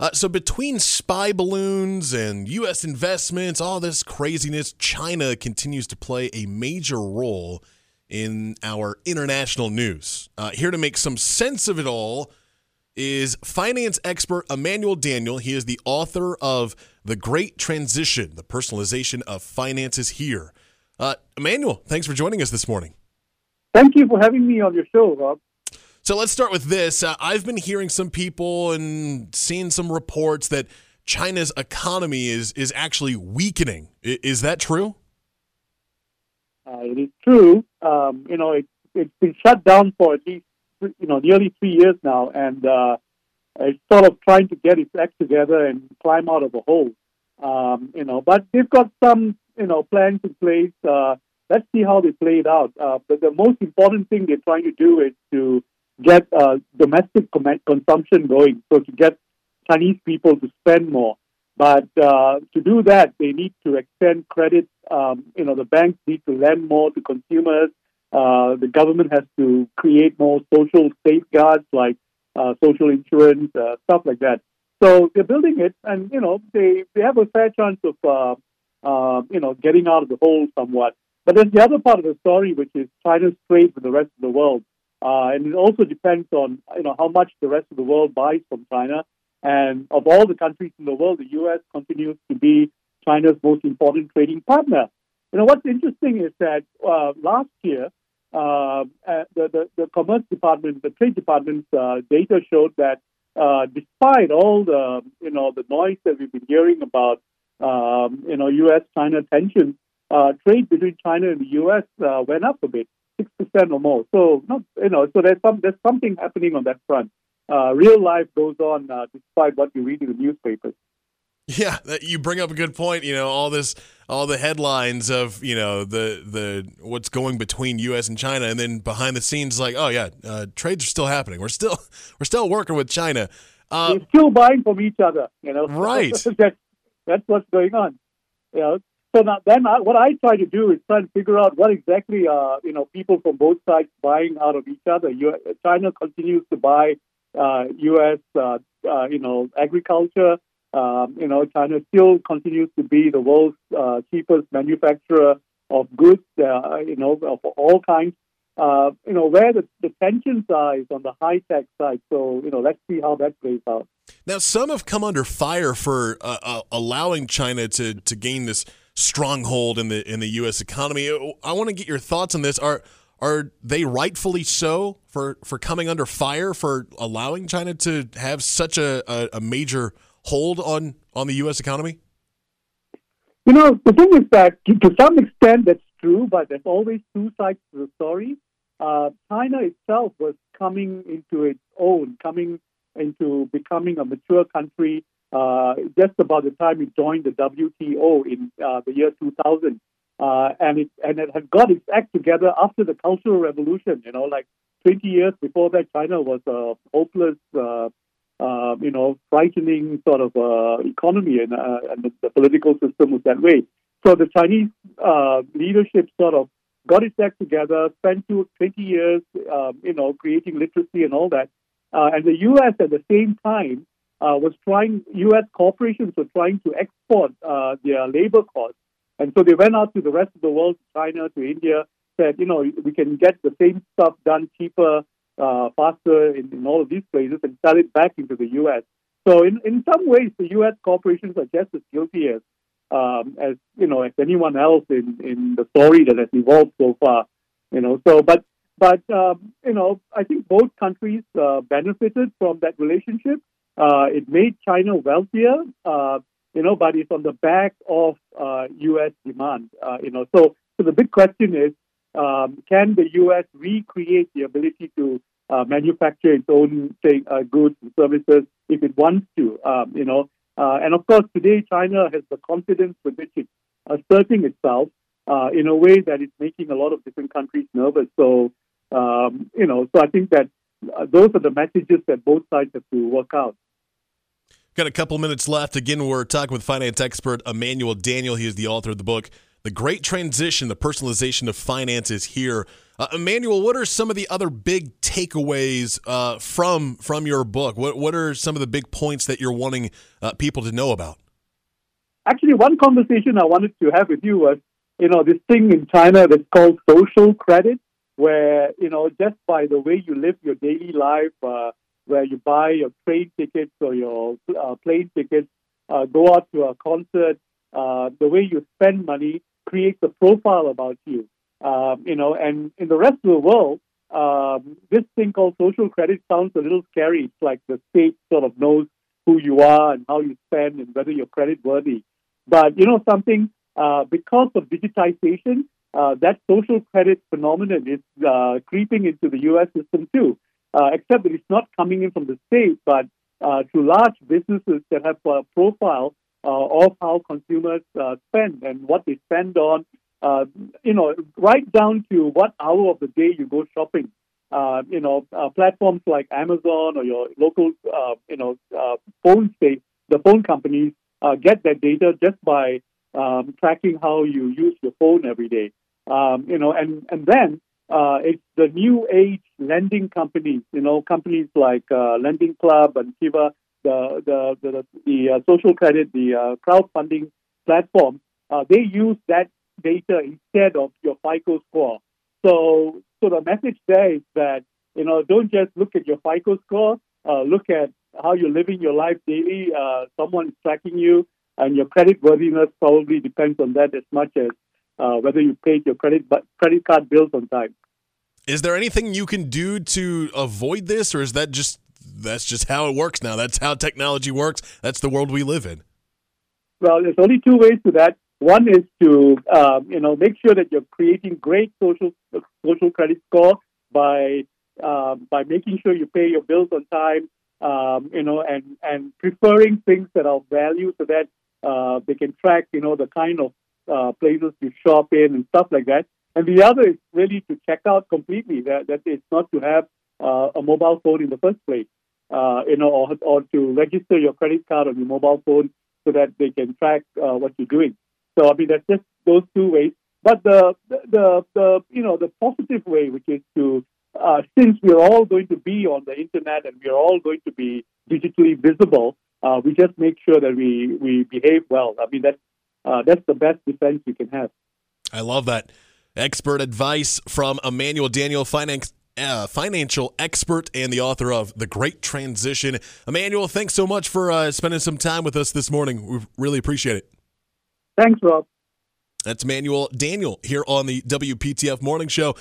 Uh, so, between spy balloons and U.S. investments, all this craziness, China continues to play a major role in our international news. Uh, here to make some sense of it all is finance expert Emmanuel Daniel. He is the author of The Great Transition, the personalization of finance is here. Uh, Emmanuel, thanks for joining us this morning. Thank you for having me on your show, Rob. So let's start with this. Uh, I've been hearing some people and seeing some reports that China's economy is is actually weakening. I, is that true? Uh, it is true. Um, you know, it, it's been shut down for at least you know nearly three years now, and uh, it's sort of trying to get its act together and climb out of a hole. Um, you know, but they've got some you know plans in place. Uh, let's see how they play it out. Uh, but the most important thing they're trying to do is to get uh, domestic com- consumption going, so to get Chinese people to spend more. But uh, to do that, they need to extend credit. Um, you know, the banks need to lend more to consumers. Uh, the government has to create more social safeguards like uh, social insurance, uh, stuff like that. So they're building it, and you know, they they have a fair chance of uh, uh, you know getting out of the hole somewhat. But there's the other part of the story, which is China's trade with the rest of the world. Uh, and it also depends on you know how much the rest of the world buys from China. And of all the countries in the world, the U.S. continues to be China's most important trading partner. You know what's interesting is that uh, last year, uh, uh the, the, the Commerce Department, the Trade Department's uh, data showed that uh, despite all the you know the noise that we've been hearing about um, you know U.S.-China tensions, trade between China and the U.S. went up a bit six percent or more. So not you know, so there's some there's something happening on that front. Uh, real life goes on uh, despite what you read in the newspapers. Yeah, you bring up a good point. You know, all this, all the headlines of you know the the what's going between U.S. and China, and then behind the scenes, like, oh yeah, uh, trades are still happening. We're still we're still working with China. Uh, We're still buying from each other. You know, right? that's, that's what's going on. You know, so now, then I, what I try to do is try to figure out what exactly uh, you know people from both sides buying out of each other. China continues to buy uh, U.S. Uh, uh, you know agriculture. Um, you know China still continues to be the world's uh, cheapest manufacturer of goods. Uh, you know of all kinds. You know where the, the tensions are is on the high tech side. So you know let's see how that plays out. Now some have come under fire for allowing China to to gain this stronghold in the in the U.S. economy. I want to get your thoughts on this. Are are they rightfully so for for coming under fire for allowing China to have such a, a, a major hold on on the U.S. economy? You know, the thing is that to some extent that's true, but there's always two sides to the story. Uh, China itself was coming into its own, coming into becoming a mature country uh, just about the time it joined the WTO in uh, the year 2000. Uh, and it and it had got its act together after the Cultural Revolution. You know, like 20 years before that, China was a hopeless, uh, uh, you know, frightening sort of uh, economy, and, and the, political system was that way. So the Chinese leadership sort of got its act together, spent two, 20 years, um, you know, creating literacy and all that. and the U.S. at the same time uh, was trying, U.S. corporations were trying to export uh, their labor costs. And so they went out to the rest of the world, China, to India, said, you know, we can get the same stuff done cheaper, uh, faster in, in all of these places and sell it back into the U.S. So in, in some ways, the U.S. corporations are just as guilty as, um, as you know, as anyone else in, in the story that has evolved so far. You know, so but but um, you know, I think both countries uh, benefited from that relationship. Uh, it made China wealthier, uh, you know, but it's on the back of uh, U.S. demand, uh, you know. So, so the big question is, um, can the U.S. recreate the ability to uh, manufacture its own say, uh, goods and services if it wants to, um, you know? and of course, today China has the confidence with which it's asserting itself in a way that is making a lot of different countries nervous. So, um, you know, so I think that those are the messages that both sides have to work out. Got a couple minutes left. Again, we're talking with finance expert Emmanuel Daniel. He is the author of the book, the great transition, the personalization of finance is here. Uh, Emmanuel, what are some of the other big takeaways uh, from from your book? What what are some of the big points that you're wanting uh, people to know about? Actually, one conversation I wanted to have with you was, you know, this thing in China that's called social credit, where you know just by the way you live your daily life, uh, where you buy your train tickets or your uh, plane tickets, uh, go out to a concert, the way you spend money creates a profile about you. Um, you know, and in the rest of the world, um, this thing called social credit sounds a little scary. It's like the state sort of knows who you are and how you spend and whether you're credit worthy. But you know something, uh, because of digitization, uh, that social credit phenomenon is uh, creeping into the U.S. system too. Uh, except that it's not coming in from the state, but uh, to large businesses that have a profile uh, of how consumers spend and what they spend on uh, you know, right down to what hour of the day you go shopping. Uh, you know, uh, platforms like Amazon or your local, uh, you know, uh, phone state, the phone companies uh, get that data just by um, tracking how you use your phone every day. Um, you know, and and then uh, it's the new age lending companies. You know, companies like uh, Lending Club and Kiva, the the the, the uh, social credit, the uh, crowdfunding platform. Uh, they use that data instead of your FICO score. So, so the message there is that you know don't just look at your FICO score. Uh, look at how you're living your life daily. Uh, someone is tracking you, and your credit worthiness probably depends on that as much as uh, whether you paid your credit credit card bills on time. Is there anything you can do to avoid this, or is that just that's just how it works now? That's how technology works. That's the world we live in. Well, there's only two ways to that. One is to um, you know make sure that you're creating great social social credit score by uh, by making sure you pay your bills on time, um, you know, and and preferring things that are value so that uh, they can track you know the kind of uh, places to shop in and stuff like that. And the other is really to check out completely that, that it's not to have uh, a mobile phone in the first place, uh, you know, or, or to register your credit card on your mobile phone so that they can track uh, what you're doing. So I mean, that's just those two ways. But the the the you know the positive way, which is to uh, since we're all going to be on the internet and we're all going to be digitally visible, uh, we just make sure that we we behave well. I mean, that's uh, that's the best defense you can have. I love that expert advice from Emmanuel Daniel, finance. Uh, financial expert and the author of The Great Transition. Emmanuel, thanks so much for uh, spending some time with us this morning. We really appreciate it. Thanks, Rob. That's Manuel Daniel here on the WPTF Morning Show.